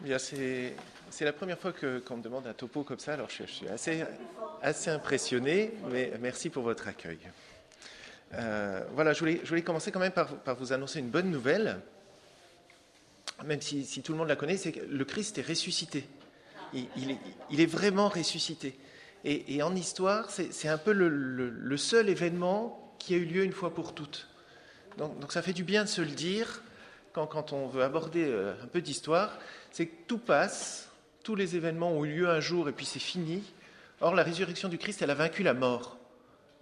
Bien, c'est, la première fois qu'on me demande un topo comme ça, alors je, suis assez, assez impressionné, mais merci pour votre accueil. Euh, voilà, je voulais, commencer quand même par, vous annoncer une bonne nouvelle, même si, tout le monde la connaît, c'est que le Christ est ressuscité. Il, est, vraiment ressuscité. Et, en histoire, c'est, un peu le, seul événement qui a eu lieu une fois pour toutes. Donc, ça fait du bien de se le dire quand, quand on veut aborder euh, un peu d'histoire c'est que tout passe, tous les événements ont eu lieu un jour et puis c'est fini. Or, la résurrection du Christ, elle a vaincu la mort.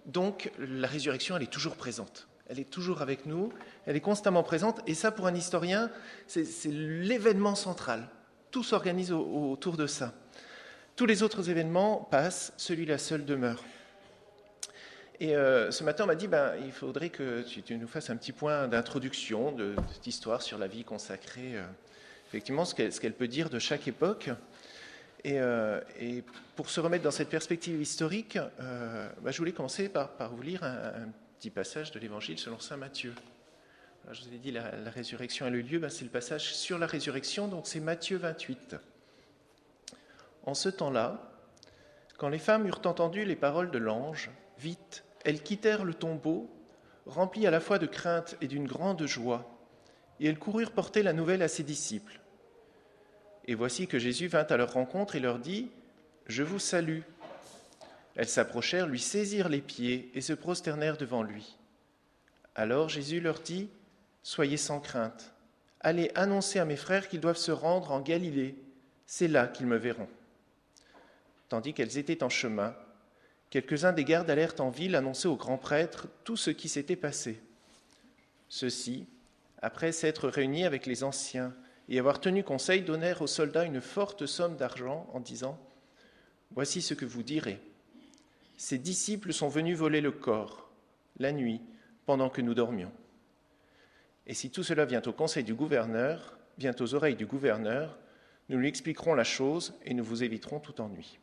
Donc, la résurrection, elle est toujours présente. Elle est toujours avec nous, elle est constamment présente. Et ça, pour un historien, c'est l'événement central. Tout s'organise autour de ça. Tous les autres événements passent, celui-là seul demeure. Et euh, ce matin, on m'a dit, ben, il faudrait que tu, nous fasses un petit point d'introduction d'histoire sur la vie consacrée euh, effectivement ce qu'elle, peut dire de chaque époque. Et, euh, pour se remettre dans cette perspective historique, euh, bah, je voulais commencer par, vous lire un, petit passage de l'Évangile selon Saint Matthieu. Alors, je vous ai dit, la, la résurrection a le lieu, bah, c'est le passage sur la résurrection, donc c'est Matthieu 28. En ce temps-là, quand les femmes eurent entendu les paroles de l'ange, vite, elles quittèrent le tombeau, remplies à la fois de crainte et d'une grande joie et elles coururent porter la nouvelle à ses disciples. Et voici que Jésus vint à leur rencontre et leur dit, Je vous salue. Elles s'approchèrent, lui saisirent les pieds et se prosternèrent devant lui. Alors Jésus leur dit, Soyez sans crainte, allez annoncer à mes frères qu'ils doivent se rendre en Galilée, c'est là qu'ils me verront. Tandis qu'elles étaient en chemin, quelques-uns des gardes allèrent en ville annoncer au grand prêtre tout ce qui s'était passé. Ceux-ci, après s'être réunis avec les anciens et avoir tenu conseil, donnèrent aux soldats une forte somme d'argent en disant, Voici ce que vous direz. Ces disciples sont venus voler le corps, la nuit, pendant que nous dormions. Et si tout cela vient au conseil du gouverneur, vient aux oreilles du gouverneur, nous lui expliquerons la chose et nous vous éviterons tout ennui.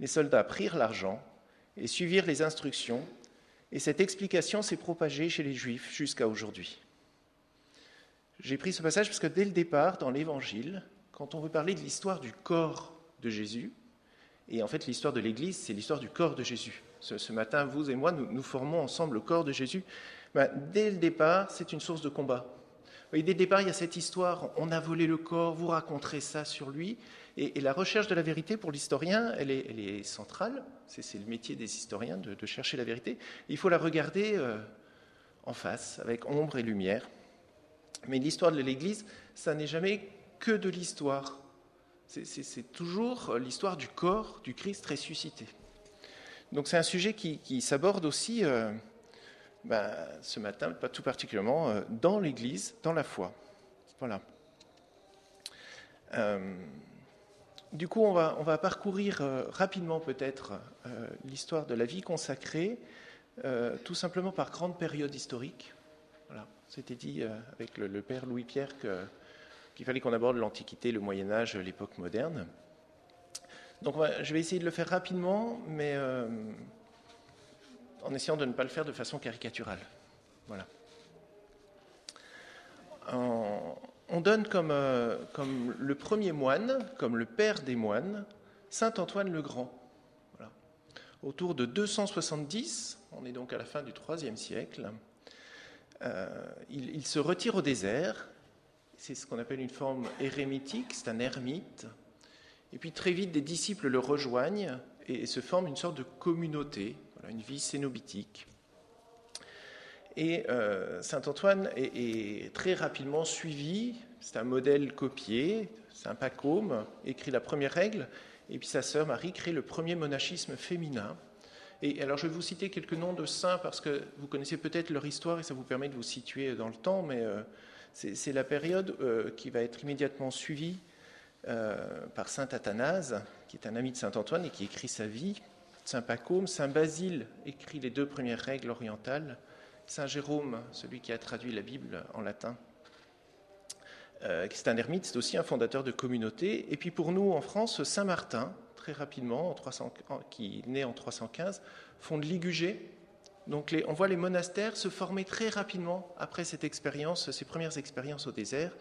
Les soldats prirent l'argent et suivirent les instructions, et cette explication s'est propagée chez les Juifs jusqu'à aujourd'hui. J'ai pris ce passage parce que dès le départ, dans l'Évangile, quand on veut parler de l'histoire du corps de Jésus, et en fait l'histoire de l'Église, c'est l'histoire du corps de Jésus. Ce, matin, vous et moi, nous, formons ensemble le corps de Jésus. Ben, dès le départ, c'est une source de combat. Et dès le départ, il y a cette histoire, on a volé le corps, vous raconterez ça sur lui. Et, la recherche de la vérité, pour l'historien, elle est, centrale. C'est le métier des historiens de, de, chercher la vérité. Il faut la regarder euh, en face, avec ombre et lumière. Mais l'histoire de l'Église, ça n'est jamais que de l'histoire. C'est toujours l'histoire du corps du Christ ressuscité. Donc c'est un sujet qui, s'aborde aussi euh, ben, ce matin, pas tout particulièrement, euh, dans l'Église, dans la foi. Voilà. Euh, du coup, on va, parcourir euh, rapidement peut-être euh, l'histoire de la vie consacrée, euh, tout simplement par grande période historique. Voilà. C'était dit euh, avec le, père Louis-Pierre qu'il fallait qu'on aborde l'Antiquité, le Moyen Âge, l'époque moderne. Donc je vais essayer de le faire rapidement, mais euh, en essayant de ne pas le faire de façon caricaturale. Voilà. On donne comme, euh, comme, le premier moine, comme le père des moines, Saint Antoine le Grand. Voilà. Autour de 270, on est donc à la fin du IIIe siècle, euh, il, se retire au désert. C'est ce qu'on appelle une forme érémitique, c'est un ermite. Et puis très vite, des disciples le rejoignent et, se forme une sorte de communauté, une vie cénobitique. Et euh, Saint Antoine est, est, très rapidement suivi. C'est un modèle copié. Saint Pacôme écrit la première règle, et puis sa sœur Marie crée le premier monachisme féminin. Et alors je vais vous citer quelques noms de saints parce que vous connaissez peut-être leur histoire et ça vous permet de vous situer dans le temps, mais euh, c'est la période euh, qui va être immédiatement suivie euh, par Saint Athanase, qui est un ami de Saint Antoine et qui écrit sa vie. Saint Pacôme, Saint Basile écrit les deux premières règles orientales. Saint Jérôme, celui qui a traduit la Bible en latin, c'est un ermite, c'est aussi un fondateur de communauté. Et puis pour nous en France, Saint Martin, très rapidement, en 300, qui né en 315, fonde Ligugé. Donc on voit les monastères se former très rapidement après cette expérience, ces premières expériences au désert.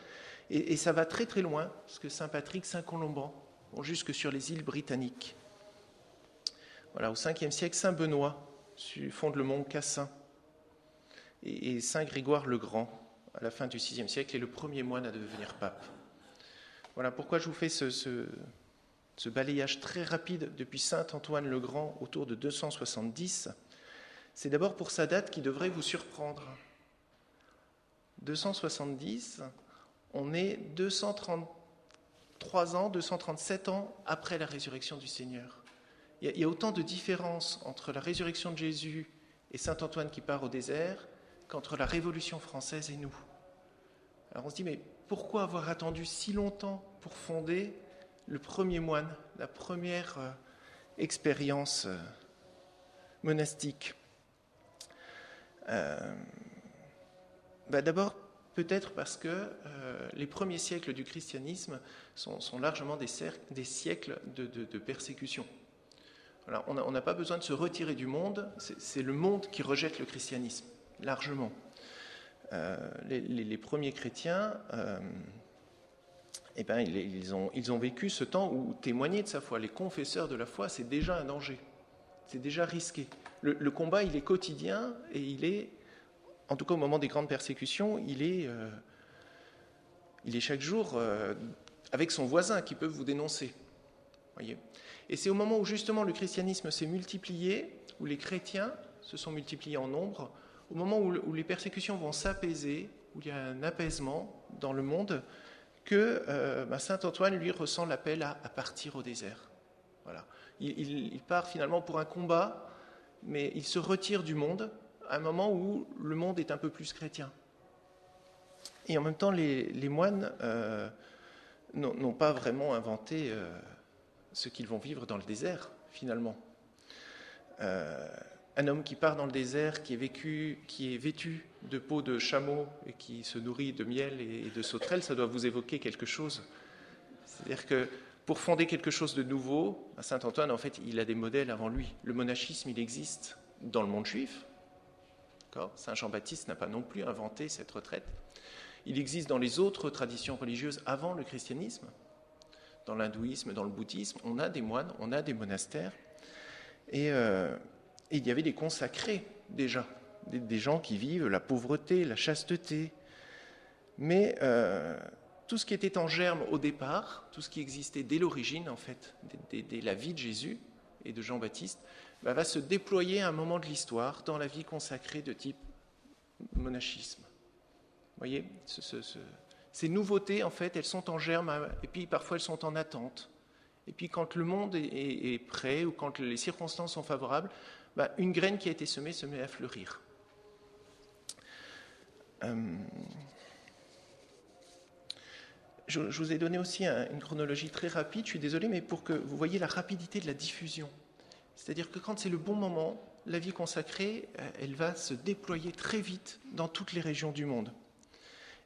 Et, ça va très très loin, parce que Saint Patrick, Saint Colomban vont jusque sur les îles britanniques. Voilà, au 5e siècle, Saint Benoît fonde le mont Cassin. Et, Saint Grégoire le Grand, à la fin du 6e siècle, est le premier moine à devenir pape. Voilà pourquoi je vous fais ce balayage très rapide depuis Saint Antoine le Grand autour de 270. C'est d'abord pour sa date qui devrait vous surprendre. 270, on est 233 ans, 237 ans après la résurrection du Seigneur. Il y a autant de différences entre la résurrection de Jésus et Saint Antoine qui part au désert qu'entre la Révolution française et nous. Alors on se dit, mais pourquoi avoir attendu si longtemps pour fonder le premier moine, la première euh, expérience euh, monastique euh, bah, D'abord, peut-être parce que les premiers siècles du christianisme sont, largement des, siècles de, persécution. on n'a pas besoin de se retirer du monde, c'est le monde qui rejette le christianisme, largement. les, premiers chrétiens eh ben, ils, ont, vécu ce temps où témoigner de sa foi, les confesseurs de la foi, c'est déjà un danger, c'est déjà risqué. Le, combat, il est quotidien et il est, en tout cas au moment des grandes persécutions, il est, euh, il est chaque jour euh, avec son voisin qui peut vous dénoncer. Voyez et c'est au moment où justement le christianisme s'est multiplié, où les chrétiens se sont multipliés en nombre, au moment où les persécutions vont s'apaiser, où il y a un apaisement dans le monde, que euh, bah, Saint Antoine lui ressent l'appel à, partir au désert. Voilà. Il, part finalement pour un combat, mais il se retire du monde à un moment où le monde est un peu plus chrétien. Et en même temps, les, moines euh, n'ont pas vraiment inventé euh, ce qu'ils vont vivre dans le désert, finalement un homme qui part dans le désert, qui est, vécu, qui est vêtu de peau de chameau et qui se nourrit de miel et de sauterelles, ça doit vous évoquer quelque chose. C'est-à-dire que pour fonder quelque chose de nouveau, à Saint-Antoine, en fait, il a des modèles avant lui. Le monachisme, il existe dans le monde juif. Saint Jean-Baptiste n'a pas non plus inventé cette retraite. Il existe dans les autres traditions religieuses avant le christianisme. Dans l'hindouisme, dans le bouddhisme, on a des moines, on a des monastères. Et euh, il y avait des consacrés déjà, des, gens qui vivent la pauvreté, la chasteté. Mais euh, tout ce qui était en germe au départ, tout ce qui existait dès l'origine, en fait, dès, la vie de Jésus et de Jean-Baptiste, bah, va se déployer à un moment de l'histoire dans la vie consacrée de type monachisme. Vous voyez, ces nouveautés, en fait, elles sont en germe, et puis parfois elles sont en attente. Et puis quand le monde est prêt ou quand les circonstances sont favorables, bah, une graine qui a été semée se met à fleurir. Euh, je, vous ai donné aussi une chronologie très rapide, je suis désolé, mais pour que vous voyez la rapidité de la diffusion. C'est-à-dire que quand c'est le bon moment, la vie consacrée, euh, elle va se déployer très vite dans toutes les régions du monde.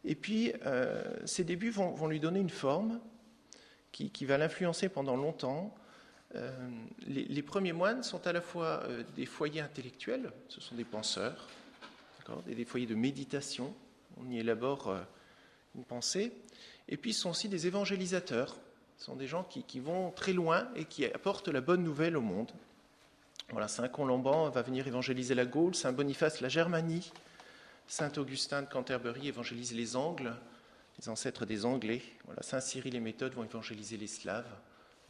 Et puis, euh, ces débuts vont, lui donner une forme qui va l'influencer pendant longtemps, euh, les, premiers moines sont à la fois euh, des foyers intellectuels, ce sont des penseurs, et des foyers de méditation, on y élabore euh, une pensée, et puis ce sont aussi des évangélisateurs, ce sont des gens qui, vont très loin et qui apportent la bonne nouvelle au monde. Voilà, Saint Colomban va venir évangéliser la Gaule, Saint Boniface la Germanie, Saint Augustin de Canterbury évangélise les Angles, les ancêtres des Anglais. Voilà, Saint Cyril et Méthode vont évangéliser les Slaves.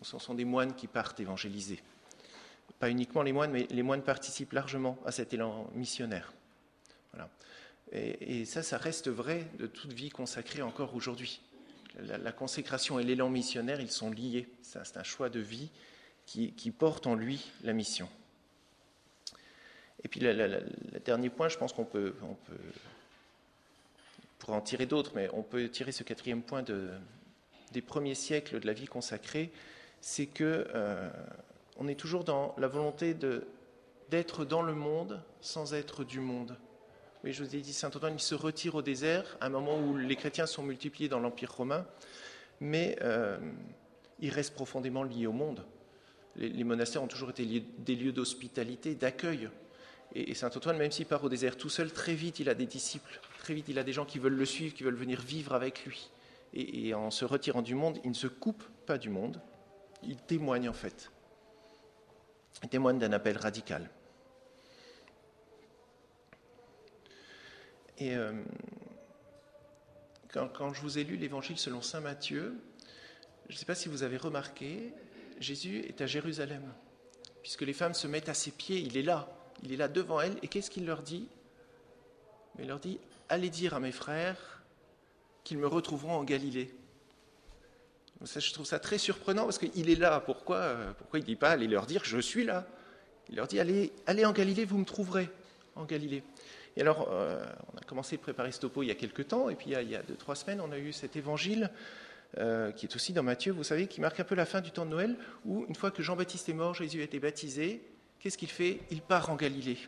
Ce sont des moines qui partent évangéliser. Pas uniquement les moines, mais les moines participent largement à cet élan missionnaire. Et, ça, ça reste vrai de toute vie consacrée encore aujourd'hui. La, consécration et l'élan missionnaire, ils sont liés. C'est un choix de vie qui, porte en lui la mission. Et puis, le dernier point, je pense qu'on peut, on pourrait en tirer d'autres, mais on peut tirer ce quatrième point de, des premiers siècles de la vie consacrée, c'est que euh, on est toujours dans la volonté d'être dans le monde sans être du monde. Oui, je vous ai dit, saint Antoine, il se retire au désert à un moment où les chrétiens sont multipliés dans l'Empire romain, mais euh, il reste profondément lié au monde. Les, monastères ont toujours été des lieux d'hospitalité, d'accueil. Et, saint Antoine, même s'il part au désert tout seul, très vite il a des disciples, très vite il a des gens qui veulent le suivre, qui veulent venir vivre avec lui. et, en se retirant du monde, il ne se coupe pas du monde, il témoigne en fait. Il témoigne d'un appel radical. Et euh, quand, je vous ai lu l'évangile selon saint Matthieu, je ne sais pas si vous avez remarqué, Jésus est à Jérusalem, puisque les femmes se mettent à ses pieds, il est là, il est là devant elles, et qu'est-ce qu'il leur dit? Il leur dit, allez dire à mes frères qu'ils me retrouveront en Galilée. Je trouve ça très surprenant parce qu'il est là. Pourquoi, pourquoi il ne dit pas allez leur dire je suis là? Il leur dit allez, allez en Galilée, vous me trouverez en Galilée. Et alors, euh, on a commencé à préparer ce topo il y a quelques temps, et puis il y a, deux, trois semaines, on a eu cet évangile euh, qui est aussi dans Matthieu, vous savez, qui marque un peu la fin du temps de Noël, où une fois que Jean-Baptiste est mort, Jésus a été baptisé, qu'est-ce qu'il fait? Il part en Galilée.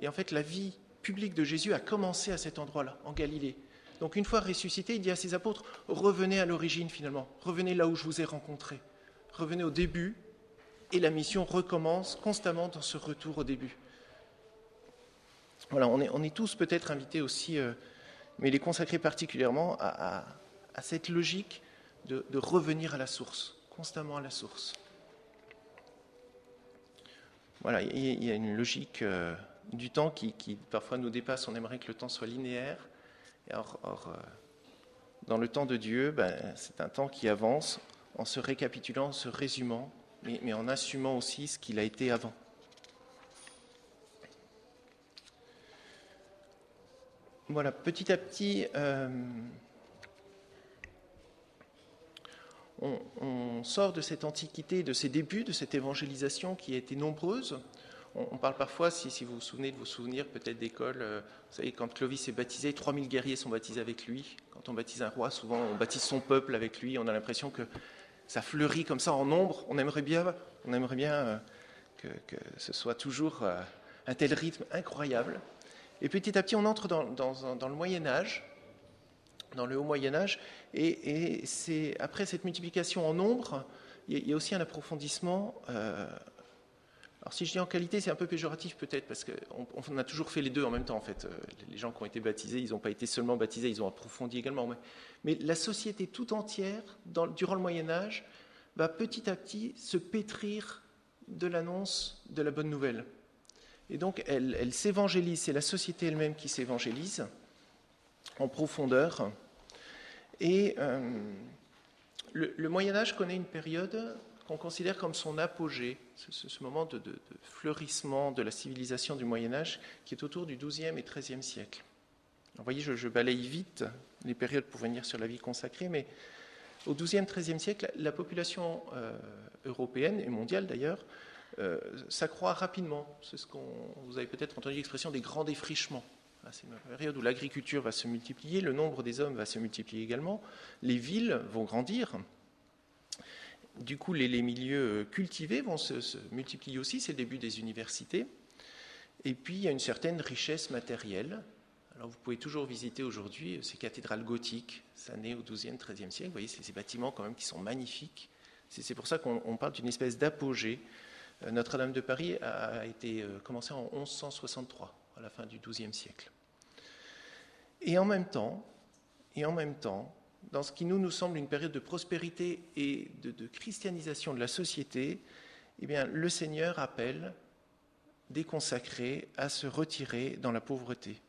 Et en fait, la vie publique de Jésus a commencé à cet endroit-là, en Galilée. Donc une fois ressuscité, il dit à ses apôtres, revenez à l'origine finalement, revenez là où je vous ai rencontré, revenez au début, et la mission recommence constamment dans ce retour au début. Voilà, on est, tous peut-être invités aussi, euh, mais les consacrer particulièrement à, cette logique de, revenir à la source, constamment à la source. Voilà, il y a une logique euh, du temps qui, parfois nous dépasse. On aimerait que le temps soit linéaire. Or, euh, dans le temps de Dieu, ben, c'est un temps qui avance en se récapitulant, en se résumant, mais en assumant aussi ce qu'il a été avant. Voilà, petit à petit, euh, on, sort de cette antiquité, de ces débuts, de cette évangélisation qui a été nombreuse. On, parle parfois, si, vous vous souvenez de vos souvenirs peut-être d'école, euh, vous savez, quand Clovis est baptisé, 3000 guerriers sont baptisés avec lui. Quand on baptise un roi, souvent on baptise son peuple avec lui. On a l'impression que ça fleurit comme ça en nombre. On aimerait bien, on aimerait bien euh, que, ce soit toujours un tel rythme incroyable. Et petit à petit, on entre dans, le Moyen Âge, dans le haut Moyen Âge, et, c'est après cette multiplication en nombre, il y a aussi un approfondissement. Alors si je dis en qualité, c'est un peu péjoratif peut-être, parce qu'on on a toujours fait les deux en même temps en fait. Euh, les gens qui ont été baptisés, ils n'ont pas été seulement baptisés, ils ont approfondi également. Mais, la société tout entière, durant le Moyen Âge, va petit à petit se pétrir de l'annonce de la bonne nouvelle. Et donc, elle, s'évangélise, c'est la société elle-même qui s'évangélise en profondeur. Et euh, le, Moyen Âge connaît une période qu'on considère comme son apogée, ce, moment de, fleurissement de la civilisation du Moyen Âge qui est autour du XIIe et XIIIe siècle. vous voyez, je, balaye vite les périodes pour venir sur la vie consacrée, mais au XIIe, XIIIe siècle, la population euh, européenne et mondiale d'ailleurs euh, ça croît rapidement. C'est ce qu'on, vous avez peut-être entendu l'expression des grands défrichements. Ah, c'est une période où l'agriculture va se multiplier, le nombre des hommes va se multiplier également, les villes vont grandir. Du coup, les, milieux cultivés vont se, multiplier aussi, c'est le début des universités. Et puis, il y a une certaine richesse matérielle. Alors, vous pouvez toujours visiter aujourd'hui ces cathédrales gothiques, ça naît au XIIe, XIIIe siècle. Vous voyez, c'est ces bâtiments quand même qui sont magnifiques. C'est pour ça qu'on parle d'une espèce d'apogée euh, Notre-Dame de Paris a été euh, commencée en 1163, à la fin du XIIe siècle. Et en même temps, et en même temps, dans ce qui nous, nous semble une période de prospérité et de, christianisation de la société, eh bien, le Seigneur appelle des consacrés à se retirer dans la pauvreté.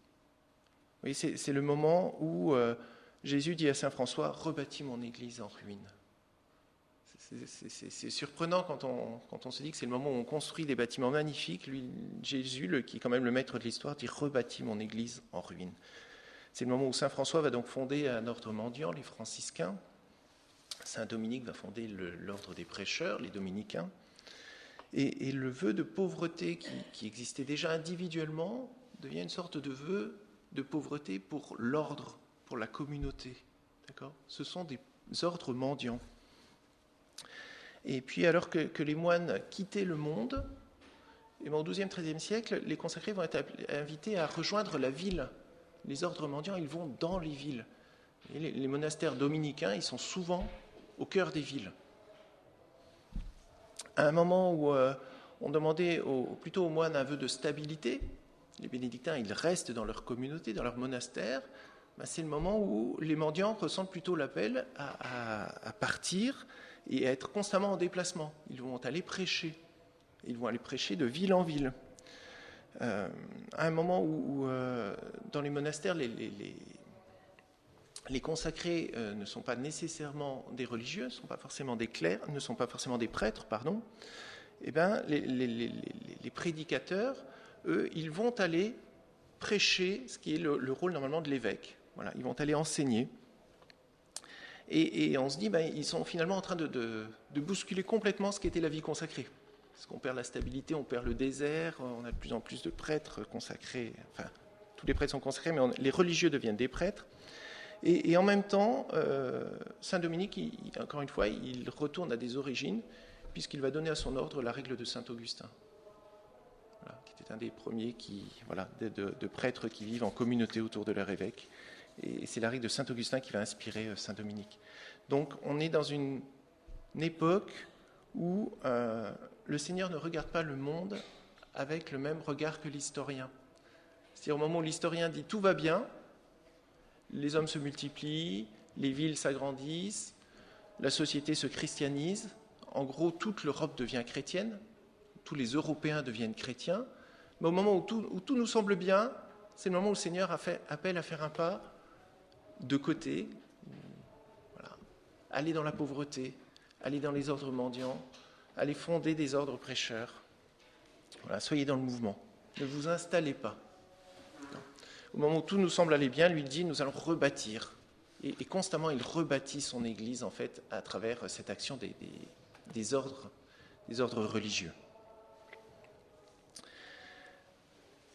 c'est le moment où euh, Jésus dit à Saint François, rebâtis mon Église en ruine. C'est surprenant quand on, quand on, se dit que c'est le moment où on construit des bâtiments magnifiques. Lui, Jésus, qui est quand même le maître de l'histoire, dit rebâtis mon église en ruine. C'est le moment où Saint François va donc fonder un ordre mendiant, les franciscains. Saint Dominique va fonder l'ordre des prêcheurs, les dominicains. Et, le vœu de pauvreté qui, existait déjà individuellement devient une sorte de vœu de pauvreté pour l'ordre, pour la communauté. D'accord? Ce sont des ordres mendiants. Et puis, alors que, les moines quittaient le monde, et au XIIe, XIIIe siècle, les consacrés vont être invités à rejoindre la ville. Les ordres mendiants, ils vont dans les villes. Et les, monastères dominicains, ils sont souvent au cœur des villes. À un moment où euh, on demandait plutôt aux moines un vœu de stabilité, les bénédictins, ils restent dans leur communauté, dans leur monastère, ben, c'est le moment où les mendiants ressentent plutôt l'appel à, partir et à être constamment en déplacement. Ils vont aller prêcher. Ils vont aller prêcher de ville en ville. Euh, à un moment où, euh, dans les monastères, les, consacrés euh, ne sont pas nécessairement des religieux, ne sont pas forcément des clercs, ne sont pas forcément des prêtres, pardon, eh ben, les, prédicateurs, eux, ils vont aller prêcher, ce qui est le, rôle normalement de l'évêque. Voilà, ils vont aller enseigner. Et, on se dit, ben, ils sont finalement en train de, de bousculer complètement ce qui était la vie consacrée. Parce qu'on perd la stabilité, on perd le désert, on a de plus en plus de prêtres consacrés. Enfin, tous les prêtres sont consacrés, mais les religieux deviennent des prêtres. Et, en même temps, euh, Saint Dominique, encore une fois, il retourne à des origines, puisqu'il va donner à son ordre la règle de Saint Augustin, qui était un des premiers qui, voilà, de, prêtres qui vivent en communauté autour de leur évêque. Et c'est la règle de Saint Augustin qui va inspirer euh, Saint Dominique. Donc on est dans une, époque où euh, le Seigneur ne regarde pas le monde avec le même regard que l'historien. C'est-à-dire au moment où l'historien dit tout va bien, les hommes se multiplient, les villes s'agrandissent, la société se christianise, en gros toute l'Europe devient chrétienne, tous les Européens deviennent chrétiens, mais au moment où tout, nous semble bien, c'est le moment où le Seigneur appelle à faire un pas de côté, aller dans la pauvreté, aller dans les ordres mendiants, allez fonder des ordres prêcheurs. Soyez dans le mouvement. Ne vous installez pas. Au moment où tout nous semble aller bien, lui dit nous allons rebâtir. Et, constamment, il rebâtit son Église en fait à travers cette action des, ordres, des ordres religieux.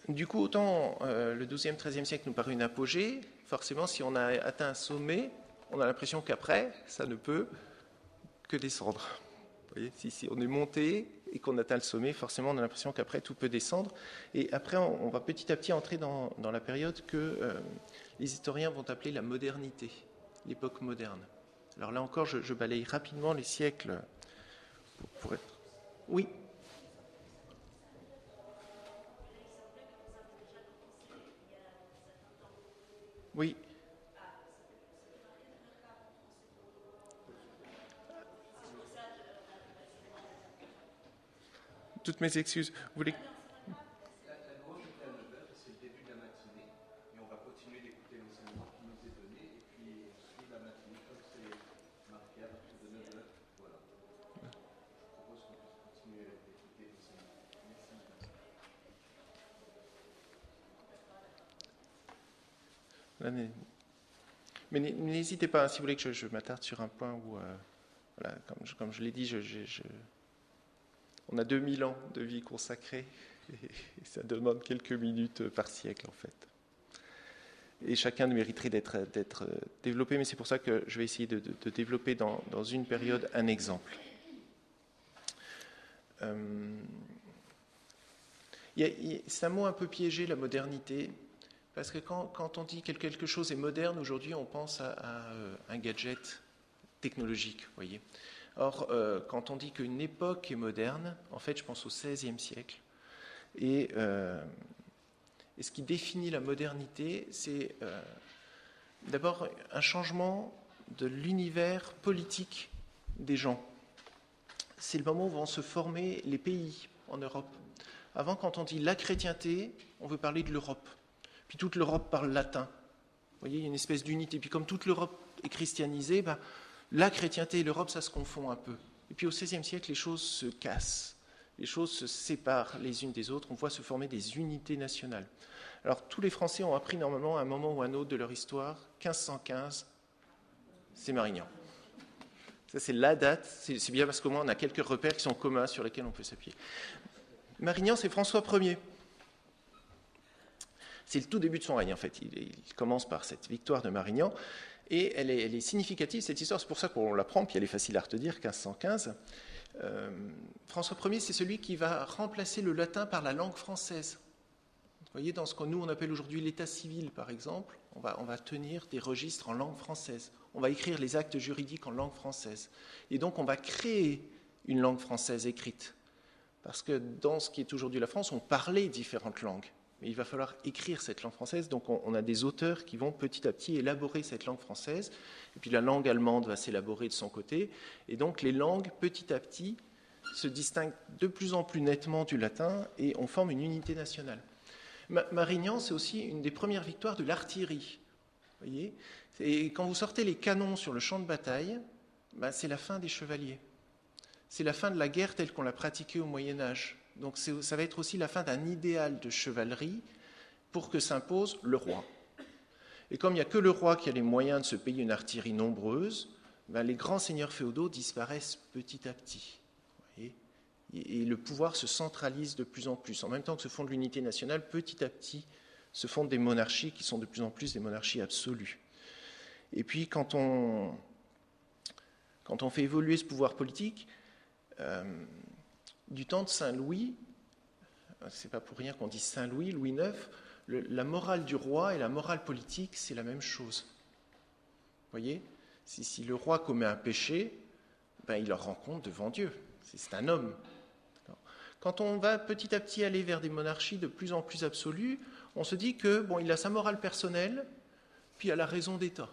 Du coup, autant euh, le XIIe, XIIIe siècle nous paraît une apogée, forcément, si on a atteint un sommet, on a l'impression qu'après, ça ne peut que descendre si, on est monté et qu'on atteint le sommet, forcément, on a l'impression qu'après, tout peut descendre. Et après, on, va petit à petit entrer dans, la période que euh, les historiens vont appeler la modernité, l'époque moderne. Alors là encore, je, balaye rapidement les siècles pour, être. Oui. Oui. toutes mes excuses. Vous voulez... La, grosse école c'est le début de la matinée, et on va continuer d'écouter l'enseignement qui nous est donné, et puis suivre la matinée, comme c'est marqué à partir de 9 heures. Voilà. Je propose qu'on puisse continuer d'écouter l'enseignement. Merci. Mais n'hésitez pas, hein, si vous voulez que je, m'attarde sur un point où, euh, comme je, l'ai dit, je on a 2000 ans de vie consacrée et ça demande quelques minutes par siècle en fait. Et chacun mériterait d'être développé, mais c'est pour ça que je vais essayer de, développer dans, une période un exemple. Euh, c'est un mot un peu piégé, la modernité, parce que quand, on dit que quelque chose est moderne, aujourd'hui, on pense à, à, un gadget technologique, voyez. Or, euh, quand on dit qu'une époque est moderne, en fait, je pense au XVIe siècle. Euh, et, ce qui définit la modernité, c'est euh, d'abord un changement de l'univers politique des gens. C'est le moment où vont se former les pays en Europe. Avant, quand on dit la chrétienté, on veut parler de l'Europe. Puis toute l'Europe parle latin. Vous voyez, il y a une espèce d'unité. Puis comme toute l'Europe est christianisée, ben, la chrétienté et l'Europe, ça se confond un peu. Et puis au XVIe siècle, les choses se cassent, les choses se séparent les unes des autres, on voit se former des unités nationales. Alors tous les Français ont appris normalement à un moment ou à un autre de leur histoire, 1515, c'est Marignan. Ça c'est la date, c'est bien parce qu'au moins on a quelques repères qui sont communs sur lesquels on peut s'appuyer. Marignan, c'est François Ier. C'est le tout début de son règne en fait. il commence par cette victoire de Marignan. Et elle est, significative, cette histoire, c'est pour ça qu'on la prend, puis elle est facile à retenir, 1515. Euh, François Ier, c'est celui qui va remplacer le latin par la langue française. Vous voyez, dans ce que nous on appelle aujourd'hui l'état civil, par exemple, on va, on va tenir des registres en langue française. On va écrire les actes juridiques en langue française. Et donc on va créer une langue française écrite. Parce que dans ce qui est aujourd'hui la France, on parlait différentes langues. Mais il va falloir écrire cette langue française. Donc on, a des auteurs qui vont petit à petit élaborer cette langue française, et puis la langue allemande va s'élaborer de son côté, et donc les langues petit à petit se distinguent de plus en plus nettement du latin, et on forme une unité nationale. Marignan, c'est aussi une des premières victoires de l'artillerie. Voyez? Et quand vous sortez les canons sur le champ de bataille, bah, c'est la fin des chevaliers. C'est la fin de la guerre telle qu'on l'a pratiquée au Moyen Âge. Donc ça va être aussi la fin d'un idéal de chevalerie pour que s'impose le roi. Et comme il n'y a que le roi qui a les moyens de se payer une artillerie nombreuse, ben les grands seigneurs féodaux disparaissent petit à petit. et le pouvoir se centralise de plus en plus. En même temps que se fonde l'unité nationale, petit à petit se fondent des monarchies qui sont de plus en plus des monarchies absolues. Et puis quand on, fait évoluer ce pouvoir politique, euh, du temps de Saint Louis, c'est pas pour rien qu'on dit Saint Louis, Louis IX, la morale du roi et la morale politique, c'est la même chose. Vous voyez si, le roi commet un péché, ben, il le rencontre devant Dieu. C'est un homme. Quand on va petit à petit aller vers des monarchies de plus en plus absolues, on se dit que bon, il a sa morale personnelle, puis il a la raison d'État.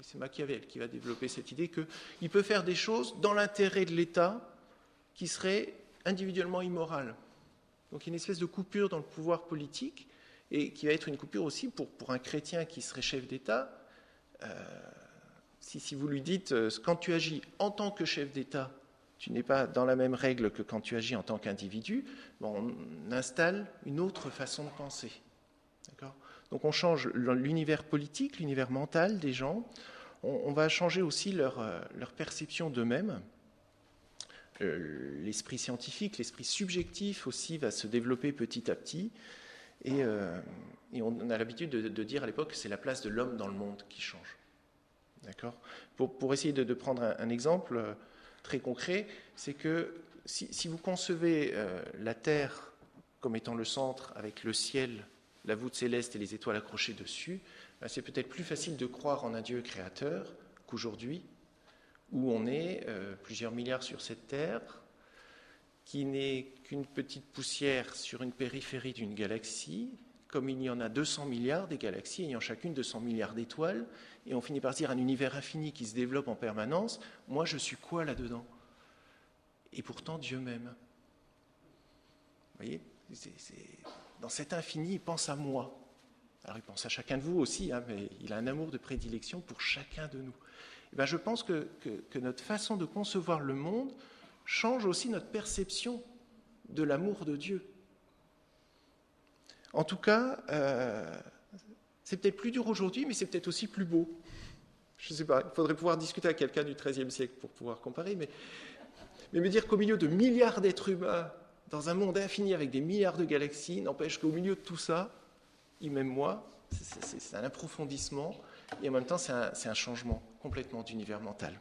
C'est Machiavel qui va développer cette idée qu'il peut faire des choses dans l'intérêt de l'État qui seraient individuellement immorales. Donc il y a une espèce de coupure dans le pouvoir politique, et qui va être une coupure aussi pour, pour un chrétien qui serait chef d'État. Euh, si, si, vous lui dites, euh, quand tu agis en tant que chef d'État, tu n'es pas dans la même règle que quand tu agis en tant qu'individu, bon, on installe une autre façon de penser. Donc on change l'univers politique, l'univers mental des gens, on, va changer aussi leur, euh, leur perception d'eux-mêmes. L'esprit scientifique, l'esprit subjectif aussi va se développer petit à petit. Et, euh, on a l'habitude de, dire à l'époque que c'est la place de l'homme dans le monde qui change. D'accord? Pour, pour, essayer de, prendre un, exemple euh, très concret, c'est que si, vous concevez la Terre comme étant le centre avec le ciel la voûte céleste et les étoiles accrochées dessus, ben, c'est peut-être plus facile de croire en un Dieu créateur qu'aujourd'hui, où on est euh, plusieurs milliards sur cette Terre, qui n'est qu'une petite poussière sur une périphérie d'une galaxie, comme il y en a 200 milliards des galaxies ayant chacune 200 milliards d'étoiles, et on finit par dire un univers infini qui se développe en permanence, moi je suis quoi là-dedans? Et pourtant Dieu m'aime. Vous voyez? Dans cet infini, il pense à moi. Alors il pense à chacun de vous aussi, hein, mais il a un amour de prédilection pour chacun de nous. Eh bien, je pense que, notre façon de concevoir le monde change aussi notre perception de l'amour de Dieu. En tout cas, euh, c'est peut-être plus dur aujourd'hui, mais c'est peut-être aussi plus beau. Je ne sais pas, il faudrait pouvoir discuter avec quelqu'un du XIIIe siècle pour pouvoir comparer, mais me dire qu'au milieu de milliards d'êtres humains, dans un monde infini avec des milliards de galaxies, n'empêche qu'au milieu de tout ça, il m'aime moi, c'est un approfondissement, et en même temps c'est un, changement complètement d'univers mental.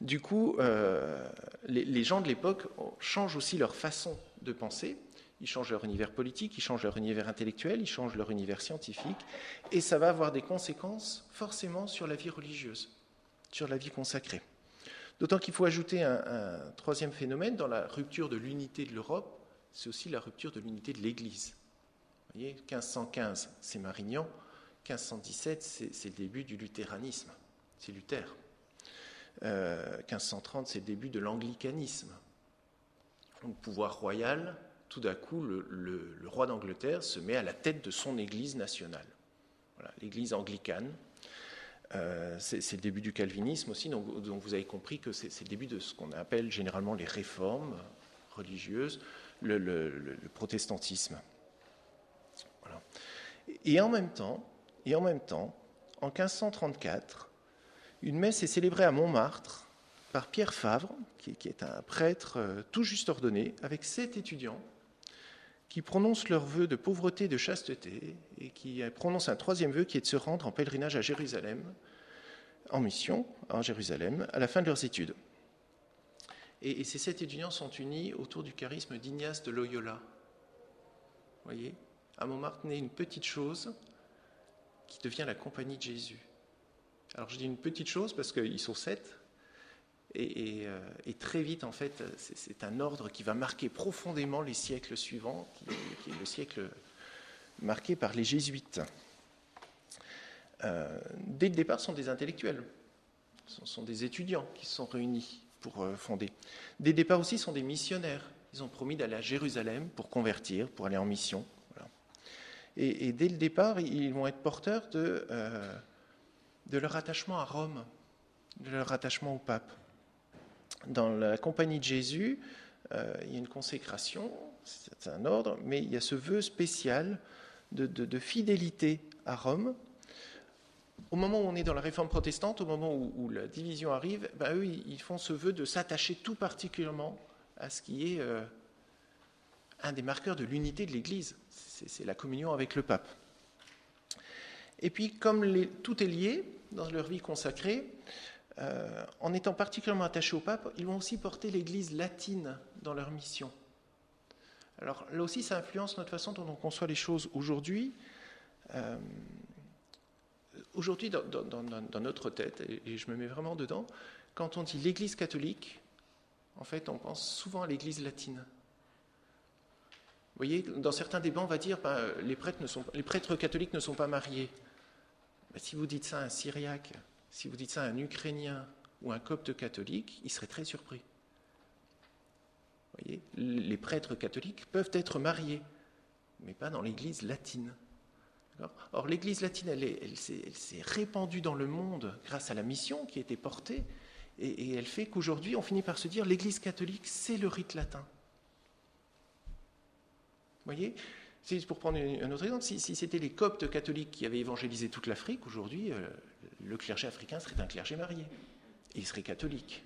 Du coup, euh, les, gens de l'époque changent aussi leur façon de penser, ils changent leur univers politique, ils changent leur univers intellectuel, ils changent leur univers scientifique, et ça va avoir des conséquences forcément sur la vie religieuse, sur la vie consacrée. D'autant qu'il faut ajouter un, troisième phénomène dans la rupture de l'unité de l'Europe, c'est aussi la rupture de l'unité de l'Église. Vous voyez, 1515, c'est Marignan, 1517, c'est le début du luthéranisme, c'est Luther. 1530, euh, c'est le début de l'anglicanisme. Le pouvoir royal, tout d'un coup, le, roi d'Angleterre se met à la tête de son Église nationale. Voilà, L'Église anglicane, euh, c'est le début du calvinisme aussi, donc, vous avez compris que c'est le début de ce qu'on appelle généralement les réformes religieuses, le, protestantisme. Et en même temps, et en même temps, en 1534, une messe est célébrée à Montmartre par Pierre Favre, qui, est un prêtre euh, tout juste ordonné, avec sept étudiants qui prononcent leur vœu de pauvreté et de chasteté, et qui prononcent un troisième vœu qui est de se rendre en pèlerinage à Jérusalem, en mission, en Jérusalem, à la fin de leurs études. Et, ces sept étudiants sont unis autour du charisme d'Ignace de Loyola. Vous voyez? À Montmartre naît une petite chose qui devient la compagnie de Jésus. Alors je dis une petite chose parce qu'ils sont sept, Et, très vite, en fait, c'est un ordre qui va marquer profondément les siècles suivants, qui, est le siècle marqué par les jésuites. dès le départ, ce sont des intellectuels, ce sont des étudiants qui se sont réunis pour fonder. Dès le départ aussi, ce sont des missionnaires. Ils ont promis d'aller à Jérusalem pour convertir, pour aller en mission. Et, dès le départ, ils vont être porteurs de, euh, de leur attachement à Rome, de leur attachement au pape. Dans la compagnie de Jésus, euh, il y a une consécration, c'est un ordre, mais il y a ce vœu spécial de, fidélité à Rome. Au moment où on est dans la réforme protestante, au moment où, la division arrive, ben eux, ils font ce vœu de s'attacher tout particulièrement à ce qui est euh, un des marqueurs de l'unité de l'Église, c'est la communion avec le pape. Et puis, comme tout est lié dans leur vie consacrée, euh, en étant particulièrement attachés au pape, ils vont aussi porter l'Église latine dans leur mission. Alors là aussi, ça influence notre façon dont on conçoit les choses aujourd'hui. Euh, aujourd'hui, dans, notre tête, et je me mets vraiment dedans, quand on dit l'Église catholique, en fait, on pense souvent à l'Église latine. Vous voyez, dans certains débats, on va dire ben, les, prêtres ne sont, les prêtres catholiques ne sont pas mariés. Ben, si vous dites ça à un Syriaque, si vous dites ça à un Ukrainien ou un copte catholique, il serait très surpris. Vous voyez, les prêtres catholiques peuvent être mariés, mais pas dans l'Église latine. Or, l'Église latine, elle, s'est répandue dans le monde grâce à la mission qui a été portée, et, et elle fait qu'aujourd'hui, on finit par se dire l'Église catholique, c'est le rite latin voyez c'est pour prendre un autre exemple, si, c'était les coptes catholiques qui avaient évangélisé toute l'Afrique, aujourd'hui, euh, le clergé africain serait un clergé marié. Et il serait catholique.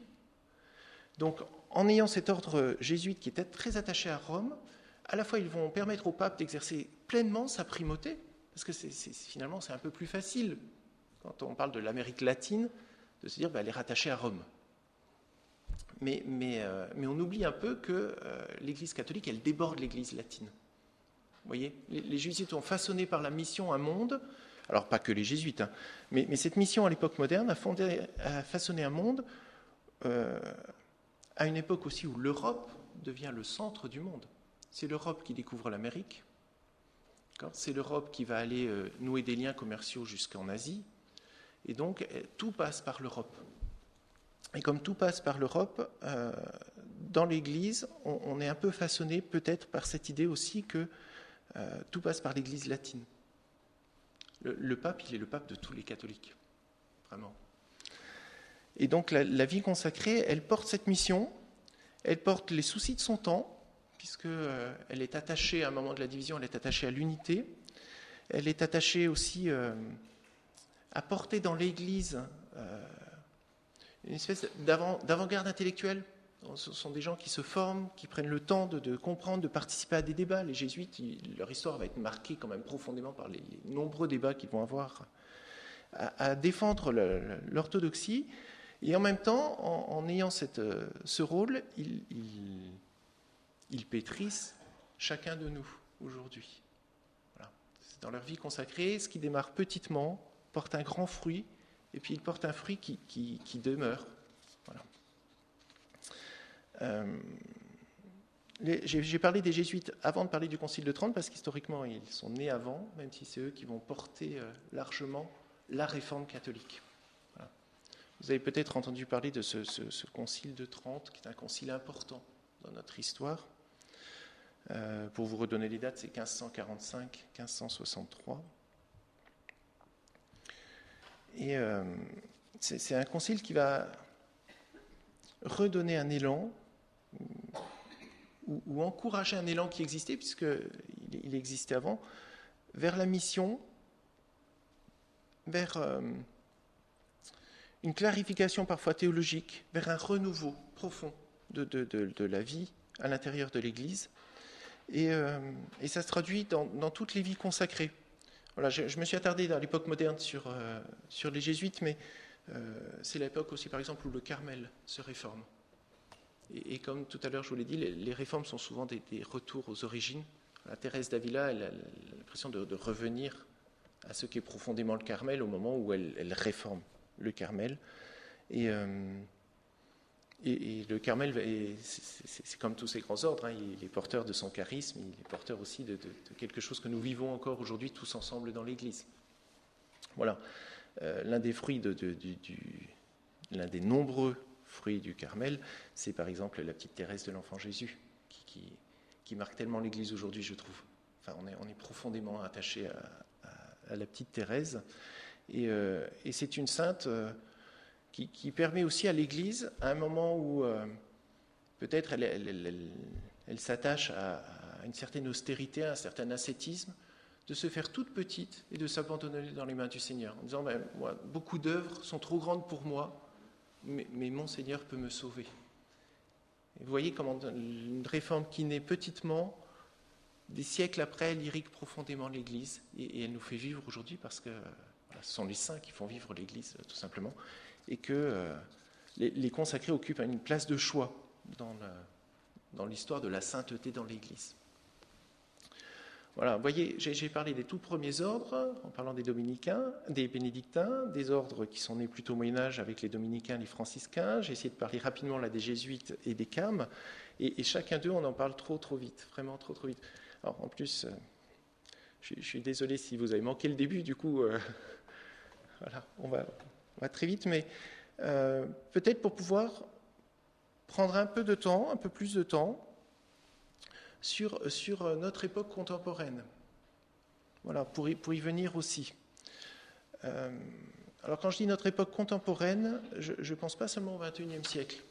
Donc, en ayant cet ordre jésuite qui était très attaché à Rome, à la fois ils vont permettre au pape d'exercer pleinement sa primauté, parce que finalement c'est un peu plus facile, quand on parle de l'Amérique latine, de se dire bah, elle est rattachée à Rome. Mais, euh, on oublie un peu que euh, l'Église catholique, elle déborde l'Église latine voyez, les, jésuites ont façonné par la mission un monde, alors pas que les jésuites, hein, mais, cette mission à l'époque moderne a, façonné un monde euh, à une époque aussi où l'Europe devient le centre du monde. C'est l'Europe qui découvre l'Amérique, c'est l'Europe qui va aller euh, nouer des liens commerciaux jusqu'en Asie, et donc euh, tout passe par l'Europe. Et comme tout passe par l'Europe, dans l'Église, on, est un peu façonné peut-être par cette idée aussi que euh, tout passe par l'Église latine. Le, pape, il est le pape de tous les catholiques, vraiment. Et donc la, vie consacrée, elle porte cette mission, elle porte les soucis de son temps, puisqu'elle euh, est attachée à un moment de la division, elle est attachée à l'unité, elle est attachée aussi euh, à porter dans l'Église une espèce d'avant-garde intellectuelle ce sont des gens qui se forment, qui prennent le temps de, comprendre, de participer à des débats. Les jésuites, leur histoire va être marquée quand même profondément par les, nombreux débats qu'ils vont avoir à, défendre l'orthodoxie. Et en même temps, en, ayant cette, ce rôle, ils, pétrissent chacun de nous aujourd'hui. Dans leur vie consacrée, ce qui démarre petitement porte un grand fruit, et puis il porte un fruit qui demeure. Euh, j'ai parlé des jésuites avant de parler du Concile de Trente, parce qu'historiquement, ils sont nés avant, même si c'est eux qui vont porter euh, largement la réforme catholique. Vous avez peut-être entendu parler de ce, Concile de Trente, qui est un concile important dans notre histoire. Euh, pour vous redonner les dates, c'est 1545-1563. Et c'est un concile qui va redonner un élan ou, encourager un élan qui existait, puisqu'il il existait avant, vers la mission, vers euh, une clarification parfois théologique, vers un renouveau profond de, la vie à l'intérieur de l'Église. Et, euh, ça se traduit dans, toutes les vies consacrées. Voilà, je, me suis attardé dans l'époque moderne sur, euh, sur les jésuites, mais c'est l'époque aussi, par exemple, où le Carmel se réforme. Et, comme tout à l'heure je vous l'ai dit, les, réformes sont souvent des, retours aux origines. La Thérèse d'Avila, elle a l'impression de, revenir à ce qui est profondément le Carmel au moment où elle, réforme le Carmel. Et, euh, le Carmel, c'est comme tous ces grands ordres, hein, il est porteur de son charisme, il est porteur aussi de, quelque chose que nous vivons encore aujourd'hui tous ensemble dans l'Église. Voilà, euh, l'un des fruits de, l'un des nombreux fruits du Carmel, c'est par exemple la petite Thérèse de l'Enfant Jésus, qui, marque tellement l'Église aujourd'hui, je trouve. Enfin, on est, on est profondément attaché à, la petite Thérèse, et, euh, c'est une sainte. Euh, qui, permet aussi à l'Église, à un moment où euh, peut-être elle, s'attache à, une certaine austérité, à un certain ascétisme, de se faire toute petite et de s'abandonner dans les mains du Seigneur, en disant, ben, moi, beaucoup d'œuvres sont trop grandes pour moi, mais, mon Seigneur peut me sauver. vous voyez comment une réforme qui naît petitement, des siècles après, elle irrigue profondément l'Église, et, elle nous fait vivre aujourd'hui parce que ce sont les saints qui font vivre l'Église, tout simplement et que euh, les, consacrés occupent une place de choix dans l'histoire de la sainteté dans l'Église. Voilà, vous voyez, j'ai parlé des tout premiers ordres, en parlant des dominicains, des bénédictins, des ordres qui sont nés plutôt au Moyen-Âge avec les dominicains, les franciscains. J'ai essayé de parler rapidement là des jésuites et des carmes, et, chacun d'eux, on en parle trop, trop vite, vraiment trop, trop vite. Alors, en plus, euh, je, suis désolé si vous avez manqué le début, du coup, euh, voilà, on va, va très vite, mais euh, peut-être pour pouvoir prendre un peu de temps, un peu plus de temps, sur, sur notre époque contemporaine. Voilà, pour y, venir aussi. Euh, alors quand je dis notre époque contemporaine, je ne pense pas seulement au XXIe siècle.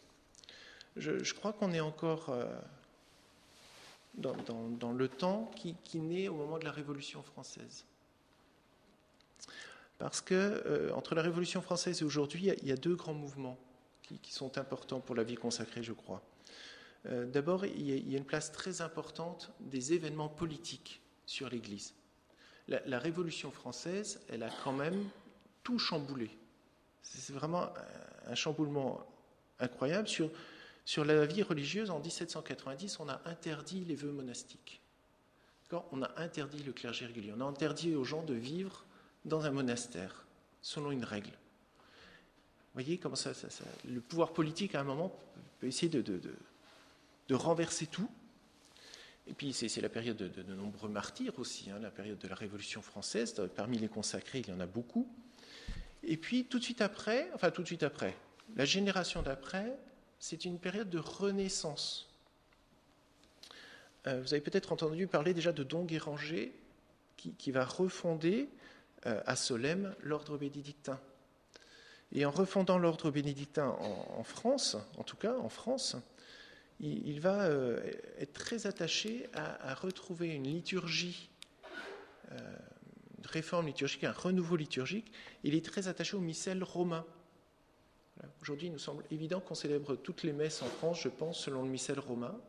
Je, crois qu'on est encore euh, dans, le temps qui, naît au moment de la Révolution française. Parce que euh, entre la Révolution française et aujourd'hui, il y, a deux grands mouvements qui, sont importants pour la vie consacrée, je crois. Euh, d'abord, il, y a une place très importante des événements politiques sur l'Église. La, Révolution française, elle a quand même tout chamboulé. C'est vraiment un chamboulement incroyable. Sur, sur la vie religieuse, en 1790, on a interdit les vœux monastiques. On a interdit le clergé régulier. On a interdit aux gens de vivre dans un monastère, selon une règle. Vous voyez comment ça, le pouvoir politique, à un moment, peut essayer de, de, renverser tout. Et puis, c'est la période de, nombreux martyrs aussi, hein, la période de la Révolution française. Parmi les consacrés, il y en a beaucoup. Et puis, tout de suite après, enfin, tout de suite après, la génération d'après, c'est une période de renaissance. Euh, vous avez peut-être entendu parler déjà de Don Guéranger, qui, va refonder euh, à Solem l'ordre bénédictin. Et en refondant l'ordre bénédictin en, France, en tout cas en France, il, va euh, être très attaché à, retrouver une liturgie, euh, une réforme liturgique, un renouveau liturgique. Il est très attaché au missel romain. Aujourd'hui, il nous semble évident qu'on célèbre toutes les messes en France, je pense, selon le missel romain,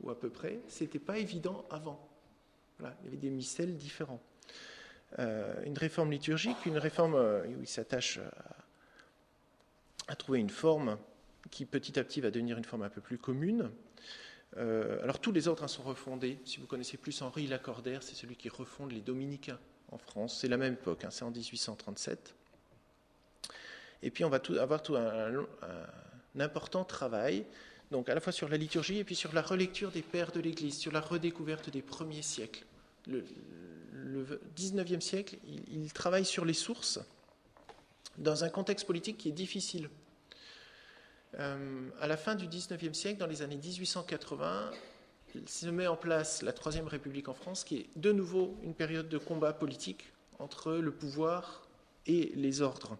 ou à peu près. Ce n'était pas évident avant. il y avait des missels différents. Euh, une réforme liturgique, une réforme où il s'attache à, trouver une forme qui petit à petit va devenir une forme un peu plus commune. Euh, alors tous les ordres sont refondés. Si vous connaissez plus Henri Lacordaire, c'est celui qui refonde les dominicains en France. C'est la même époque, hein, c'est en 1837. Et puis on va avoir tout un, un, important travail, donc à la fois sur la liturgie et puis sur la relecture des pères de l'Église, sur la redécouverte des premiers siècles. Le, le 19e siècle, il, travaille sur les sources dans un contexte politique qui est difficile. Euh, à la fin du 19e siècle, dans les années 1880, il se met en place la Troisième République en France, qui est de nouveau une période de combat politique entre le pouvoir et les ordres.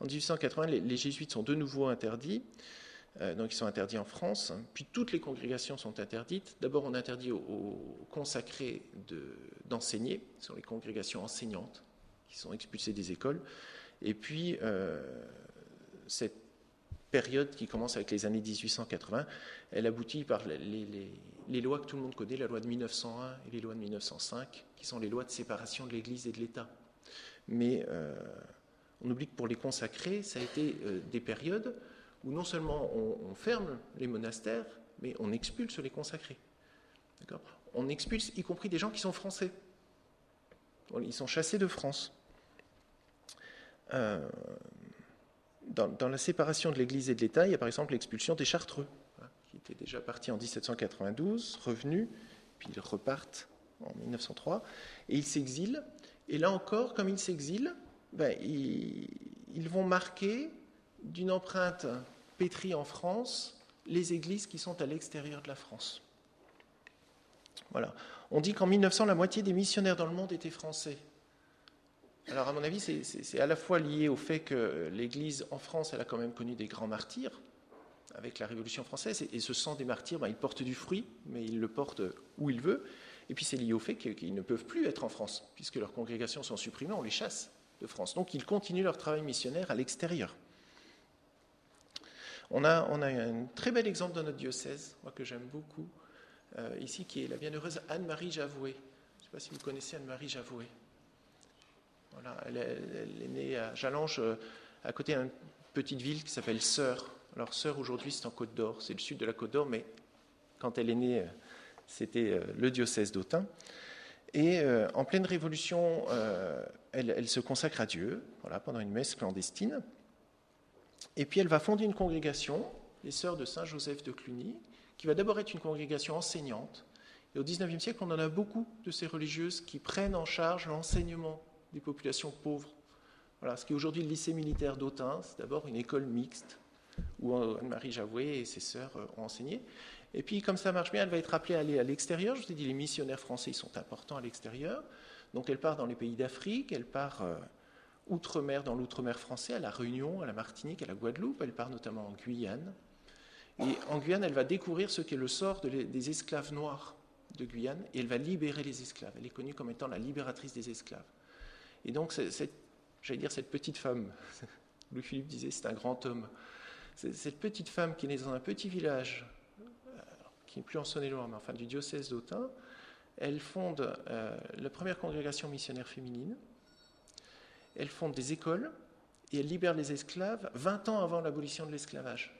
En 1880, les jésuites sont de nouveau interdits. Euh, donc ils sont interdits en France. Puis toutes les congrégations sont interdites. D'abord, on interdit aux, consacrés d'enseigner, ce sont les congrégations enseignantes qui sont expulsées des écoles. Et puis, euh, cette période qui commence avec les années 1880, elle aboutit par les, lois que tout le monde connaît, la loi de 1901 et les lois de 1905, qui sont les lois de séparation de l'Église et de l'État. Mais euh, on oublie que pour les consacrés, ça a été des périodes où non seulement on, ferme les monastères, mais on expulse les consacrés. On expulse y compris des gens qui sont français. Ils sont chassés de France. Euh, dans, la séparation de l'Église et de l'État, il y a par exemple l'expulsion des Chartreux, hein, qui étaient déjà partis en 1792, revenus, puis ils repartent en 1903, et ils s'exilent. Et là encore, comme ils s'exilent, ben, ils, ils vont marquer d'une empreinte pétrie en France les églises qui sont à l'extérieur de la France. Voilà. On dit qu'en 1900, la moitié des missionnaires dans le monde étaient français. Alors, à mon avis, c'est à la fois lié au fait que l'Église en France, elle a quand même connu des grands martyrs avec la Révolution française, et ce sont des martyrs, ben, ils portent du fruit, mais ils le portent où ils veulent. Et puis c'est lié au fait qu'ils ne peuvent plus être en France, puisque leurs congrégations sont supprimées, on les chasse de France. Donc ils continuent leur travail missionnaire à l'extérieur. On a, on a, un très bel exemple dans notre diocèse, moi que j'aime beaucoup, euh, ici, qui est la bienheureuse Anne-Marie Javoué. Je ne sais pas si vous connaissez Anne-Marie Javoué. Elle, est née à Jalange, euh, à côté d'une petite ville qui s'appelle Sœur. Alors Sœur, aujourd'hui, c'est en Côte d'Or, c'est le sud de la Côte d'Or, mais quand elle est née, euh, c'était le diocèse d'Autun. Et en pleine révolution, elle, se consacre à Dieu, pendant une messe clandestine. Et puis elle va fonder une congrégation, les Sœurs de Saint-Joseph de Cluny, qui va d'abord être une congrégation enseignante. Et au XIXe siècle, on en a beaucoup de ces religieuses qui prennent en charge l'enseignement des populations pauvres. Voilà, ce qui est aujourd'hui le lycée militaire d'Autun, c'est d'abord une école mixte où Anne-Marie Javoué et ses sœurs euh, ont enseigné. Et puis, comme ça marche bien, elle va être appelée à aller à l'extérieur. Je vous ai dit, les missionnaires français sont importants à l'extérieur. Donc, elle part dans les pays d'Afrique, elle part euh, outre-mer, dans l'outre-mer français, à La Réunion, à la Martinique, à la Guadeloupe. Elle part notamment en Guyane. Et en Guyane, elle va découvrir ce qu'est le sort des esclaves noirs de Guyane et elle va libérer les esclaves. Elle est connue comme étant la libératrice des esclaves. Et donc, j'allais dire, cette petite femme, Louis-Philippe disait, c'est un grand homme. Cette petite femme qui est née dans un petit village, euh, qui n'est plus en Saône-et-Loire, mais enfin du diocèse d'Autun, elle fonde euh, la première congrégation missionnaire féminine, elle fonde des écoles et elle libère les esclaves 20 ans avant l'abolition de l'esclavage.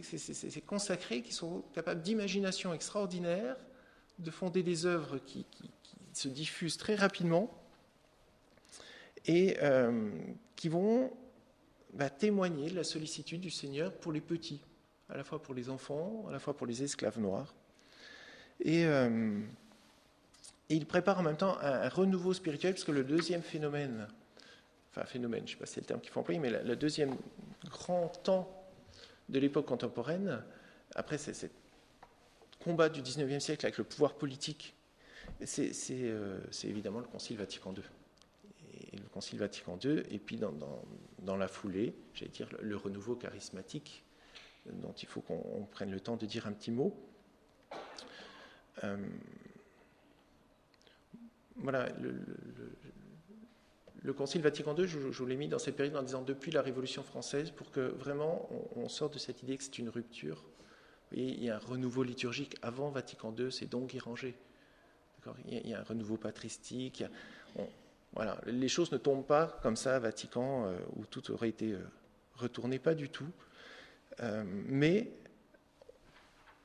Ces consacrés qui sont capables d'imagination extraordinaire, de fonder des œuvres qui, se diffusent très rapidement et euh, qui vont bah, témoigner de la sollicitude du Seigneur pour les petits, à la fois pour les enfants, à la fois pour les esclaves noirs. Et, euh, il prépare en même temps un, renouveau spirituel, parce que le deuxième phénomène, enfin phénomène, je ne sais pas si c'est le terme qu'il faut employer, mais le deuxième grand temps de l'époque contemporaine, après ce combat du XIXe siècle avec le pouvoir politique, c'est euh, évidemment le Concile Vatican II. Et le Concile Vatican II, et puis dans, la foulée, j'allais dire le, renouveau charismatique, dont il faut qu'on prenne le temps de dire un petit mot. Euh, voilà, le, le Concile Vatican II, je, vous l'ai mis dans cette période en disant depuis la Révolution française, pour que vraiment on, sorte de cette idée que c'est une rupture. Vous voyez, il y a un renouveau liturgique. Avant Vatican II, c'est donc rangé. Il, y a un renouveau patristique. Voilà, les choses ne tombent pas comme ça à Vatican, euh, où tout aurait été euh, retourné, pas du tout. Euh, mais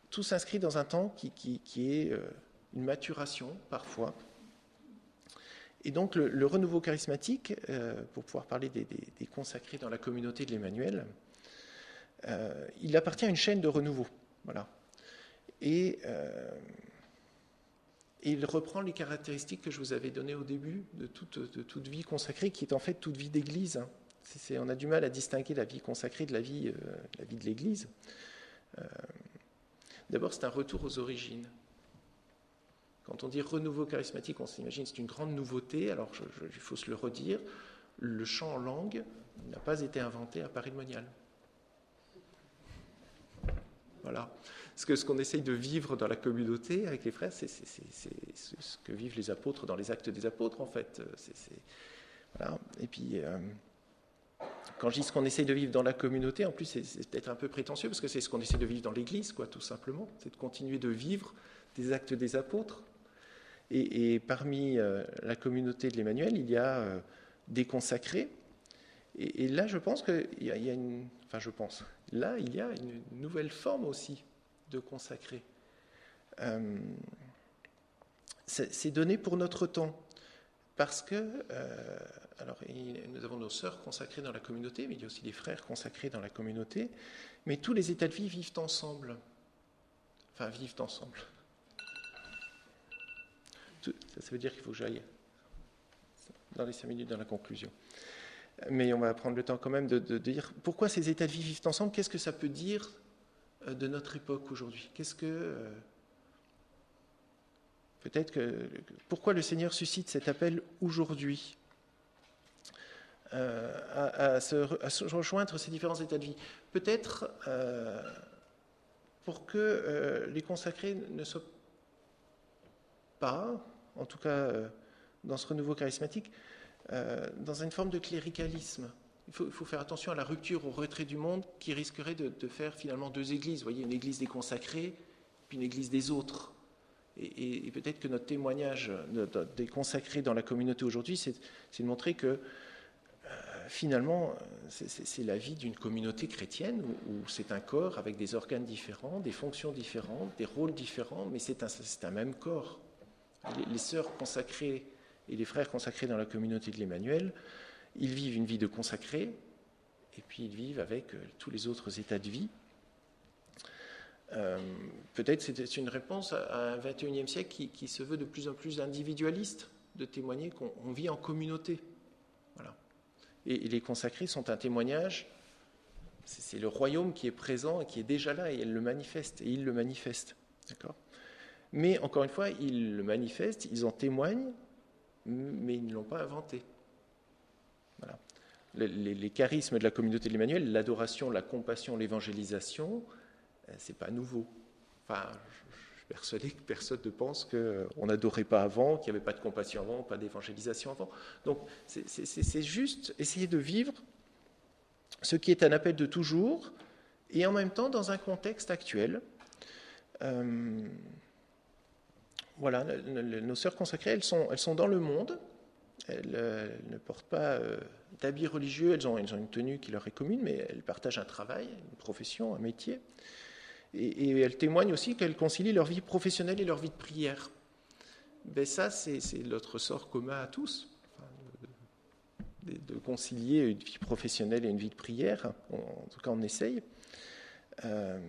tout s'inscrit dans un temps qui, est une maturation parfois et donc le, renouveau charismatique, pour pouvoir parler des, consacrés dans la communauté de l'Emmanuel, il appartient à une chaîne de renouveau. Voilà. Et il reprend les caractéristiques que je vous avais données au début de toute, vie consacrée, qui est en fait toute vie d'Église. On a du mal à distinguer la vie consacrée de la vie, vie de l'Église. D'abord, c'est un retour aux origines. Quand on dit renouveau charismatique, on s'imagine c'est une grande nouveauté. Alors, il faut se le redire, le chant en langue n'a pas été inventé à Paris-le-Monial. Voilà. Ce que ce qu'on essaye de vivre dans la communauté avec les frères, c'est ce que vivent les apôtres dans les actes des apôtres, en fait. Et puis, euh, quand je dis ce qu'on essaye de vivre dans la communauté, en plus, c'est peut-être un peu prétentieux, parce que c'est ce qu'on essaie de vivre dans l'Église, quoi, tout simplement. C'est de continuer de vivre des actes des apôtres, et, parmi euh, la communauté de l'Emmanuel, il y a euh, des consacrés. Et, là, je pense qu'il y, a une. Enfin, je pense. Là, il y a une nouvelle forme aussi de consacrés. Euh, c'est donné pour notre temps. Parce que alors, nous avons nos sœurs consacrées dans la communauté, mais il y a aussi des frères consacrés dans la communauté. Mais tous les états de vie vivent ensemble. Enfin, vivent ensemble. Ça, veut dire qu'il faut que j'aille dans les cinq minutes dans la conclusion. Mais on va prendre le temps quand même de, dire pourquoi ces états de vie vivent ensemble. Qu'est-ce que ça peut dire euh, de notre époque aujourd'hui Qu'est-ce que euh, peut-être que pourquoi le Seigneur suscite cet appel aujourd'hui euh, à, se, rejoindre ces différents états de vie? Peut-être euh, pour que euh, les consacrés ne soient pas, en tout cas dans ce renouveau charismatique, dans une forme de cléricalisme. Il faut, faire attention à la rupture, au retrait du monde qui risquerait de, faire finalement deux églises. Vous voyez, une église des consacrés, puis une église des autres. Et, peut-être que notre témoignage des consacrés dans la communauté aujourd'hui, c'est de montrer que finalement, c'est la vie d'une communauté chrétienne où, c'est un corps avec des organes différents, des fonctions différentes, des rôles différents, mais c'est un, même corps. Les, sœurs consacrées et les frères consacrés dans la communauté de l'Emmanuel, ils vivent une vie de consacrés, et puis ils vivent avec euh, tous les autres états de vie. Euh, peut-être c'est une réponse à un 21e siècle qui, se veut de plus en plus individualiste, de témoigner qu'on vit en communauté. Voilà. Et, les consacrés sont un témoignage. C'est le royaume qui est présent et qui est déjà là et elle le manifeste et il le manifeste. D'accord? Mais encore une fois, ils le manifestent, ils en témoignent, mais ils ne l'ont pas inventé. Les, charismes de la communauté de l'Emmanuel, l'adoration, la compassion, l'évangélisation, euh, c'est pas nouveau. Enfin, persuadé que personne ne pense qu'on n'adorait pas avant, qu'il n'y avait pas de compassion avant, pas d'évangélisation avant. Donc c'est juste essayer de vivre ce qui est un appel de toujours et en même temps dans un contexte actuel. Euh, voilà, nos sœurs consacrées, elles sont, elles sont dans le monde, elles, euh, ne portent pas euh, d'habits religieux, elles ont, elles ont une tenue qui leur est commune, mais elles partagent un travail, une profession, un métier. Et, elles témoignent aussi qu'elles concilient leur vie professionnelle et leur vie de prière. Ben ça, c'est notre sort commun à tous, de, concilier une vie professionnelle et une vie de prière. en tout cas, on essaye. Euh,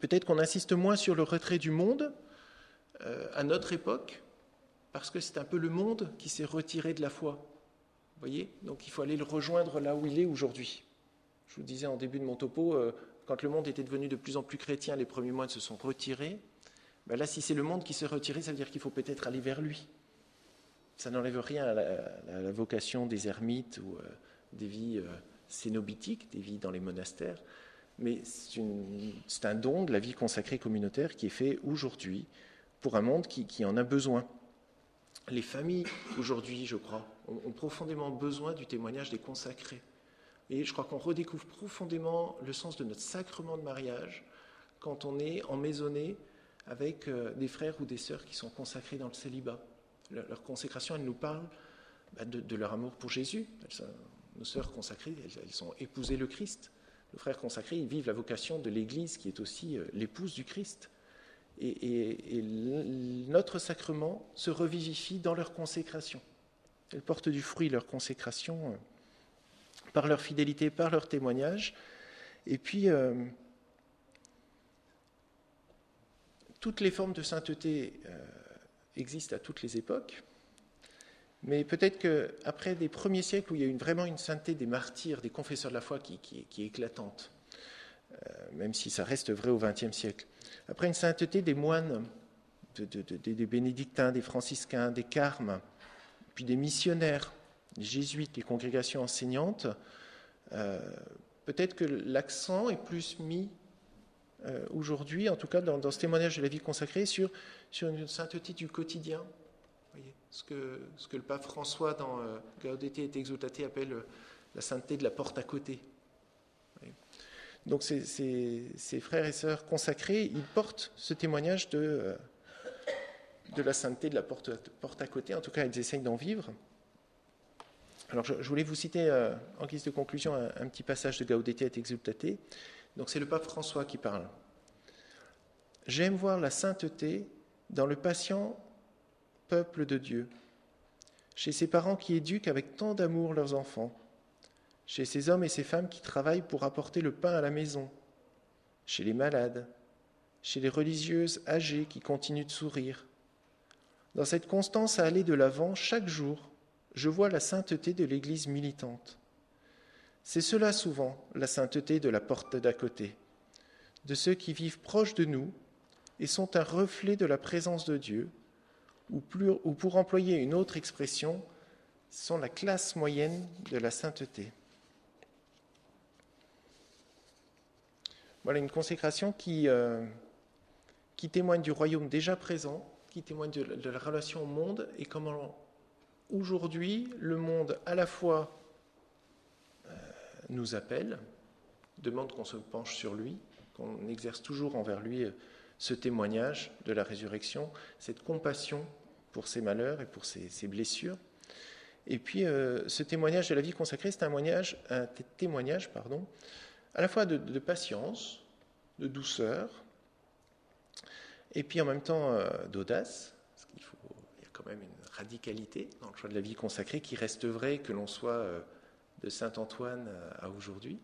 peut-être qu'on insiste moins sur le retrait du monde à notre époque, parce que c'est un peu le monde qui s'est retiré de la foi. Vous voyez? Donc il faut aller le rejoindre là où il est aujourd'hui. Je vous disais en début de mon topo, euh, quand le monde était devenu de plus en plus chrétien, les premiers moines se sont retirés. Ben là, si c'est le monde qui s'est retiré, ça veut dire qu'il faut peut-être aller vers lui. Ça n'enlève rien à la, vocation des ermites ou euh, des vies euh, cénobitiques, des vies dans les monastères, mais c'est un don de la vie consacrée communautaire qui est fait aujourd'hui pour un monde qui, en a besoin. Les familles, aujourd'hui, je crois, ont profondément besoin du témoignage des consacrés. Et je crois qu'on redécouvre profondément le sens de notre sacrement de mariage quand on est emmaisonné avec euh, des frères ou des sœurs qui sont consacrés dans le célibat. Leur, consécration, elle nous parle bah, de, leur amour pour Jésus. nos sœurs consacrées, elles, ont épousé le Christ. Nos frères consacrés, ils vivent la vocation de l'Église qui est aussi euh, l'épouse du Christ. Et, notre sacrement se revivifie dans leur consécration. Elles portent du fruit, leur consécration. Euh, par leur fidélité, par leur témoignage. Et puis, euh, toutes les formes de sainteté euh, existent à toutes les époques. Mais peut-être qu'après des premiers siècles où il y a eu vraiment une sainteté des martyrs, des confesseurs de la foi qui, est éclatante, même si ça reste vrai au XXe siècle, après une sainteté des moines, des bénédictins, des franciscains, des carmes, puis des missionnaires, les jésuites, les congrégations enseignantes, euh, peut-être que l'accent est plus mis euh, aujourd'hui, en tout cas dans, ce témoignage de la vie consacrée, sur, une sainteté du quotidien. Ce, que, le pape François dans euh, Gaudete et Exultate appelle la sainteté de la porte à côté. Donc ces, frères et sœurs consacrés, ils portent ce témoignage de, de la sainteté de la porte, à côté, en tout cas ils essayent d'en vivre. Alors, je, voulais vous citer euh, en guise de conclusion un, petit passage de Gaudete et Exultate. Donc, c'est le pape François qui parle. J'aime voir la sainteté dans le patient peuple de Dieu. chez ces parents qui éduquent avec tant d'amour leurs enfants, chez ces hommes et ces femmes qui travaillent pour apporter le pain à la maison, chez les malades, chez les religieuses âgées qui continuent de sourire. Dans cette constance à aller de l'avant, chaque jour, je vois la sainteté de l'Église militante. C'est cela souvent, la sainteté de la porte d'à côté, de ceux qui vivent proches de nous et sont un reflet de la présence de Dieu, ou, ou pour employer une autre expression, sont la classe moyenne de la sainteté. Voilà une consécration qui, euh, qui témoigne du royaume déjà présent, qui témoigne de, la relation au monde et comment aujourd'hui le monde à la fois euh, nous appelle, demande qu'on se penche sur lui, qu'on exerce toujours envers lui euh, ce témoignage de la résurrection, cette compassion pour ses malheurs et pour ses, blessures. Et puis, ce témoignage de la vie consacrée, c'est un, témoignage, un témoignage pardon, à la fois de, patience, de douceur, et puis en même temps euh, d'audace, parce qu'il faut, il y a quand même une radicalité dans le choix de la vie consacrée qui reste vrai que l'on soit euh, de Saint Antoine à aujourd'hui.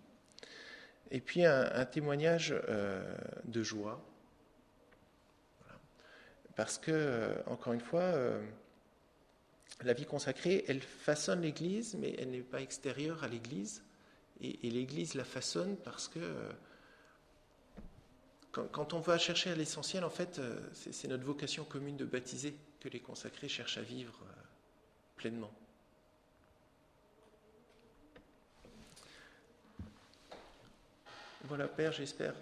Et puis un, témoignage euh, de joie, parce que, encore une fois, la vie consacrée, elle façonne l'Église, mais elle n'est pas extérieure à l'Église. Et, l'Église la façonne parce que euh, quand, quand, on va chercher à l'essentiel, en fait, euh, c'est notre vocation commune de baptiser que les consacrés cherchent à vivre euh, pleinement. Voilà, Père, j'espère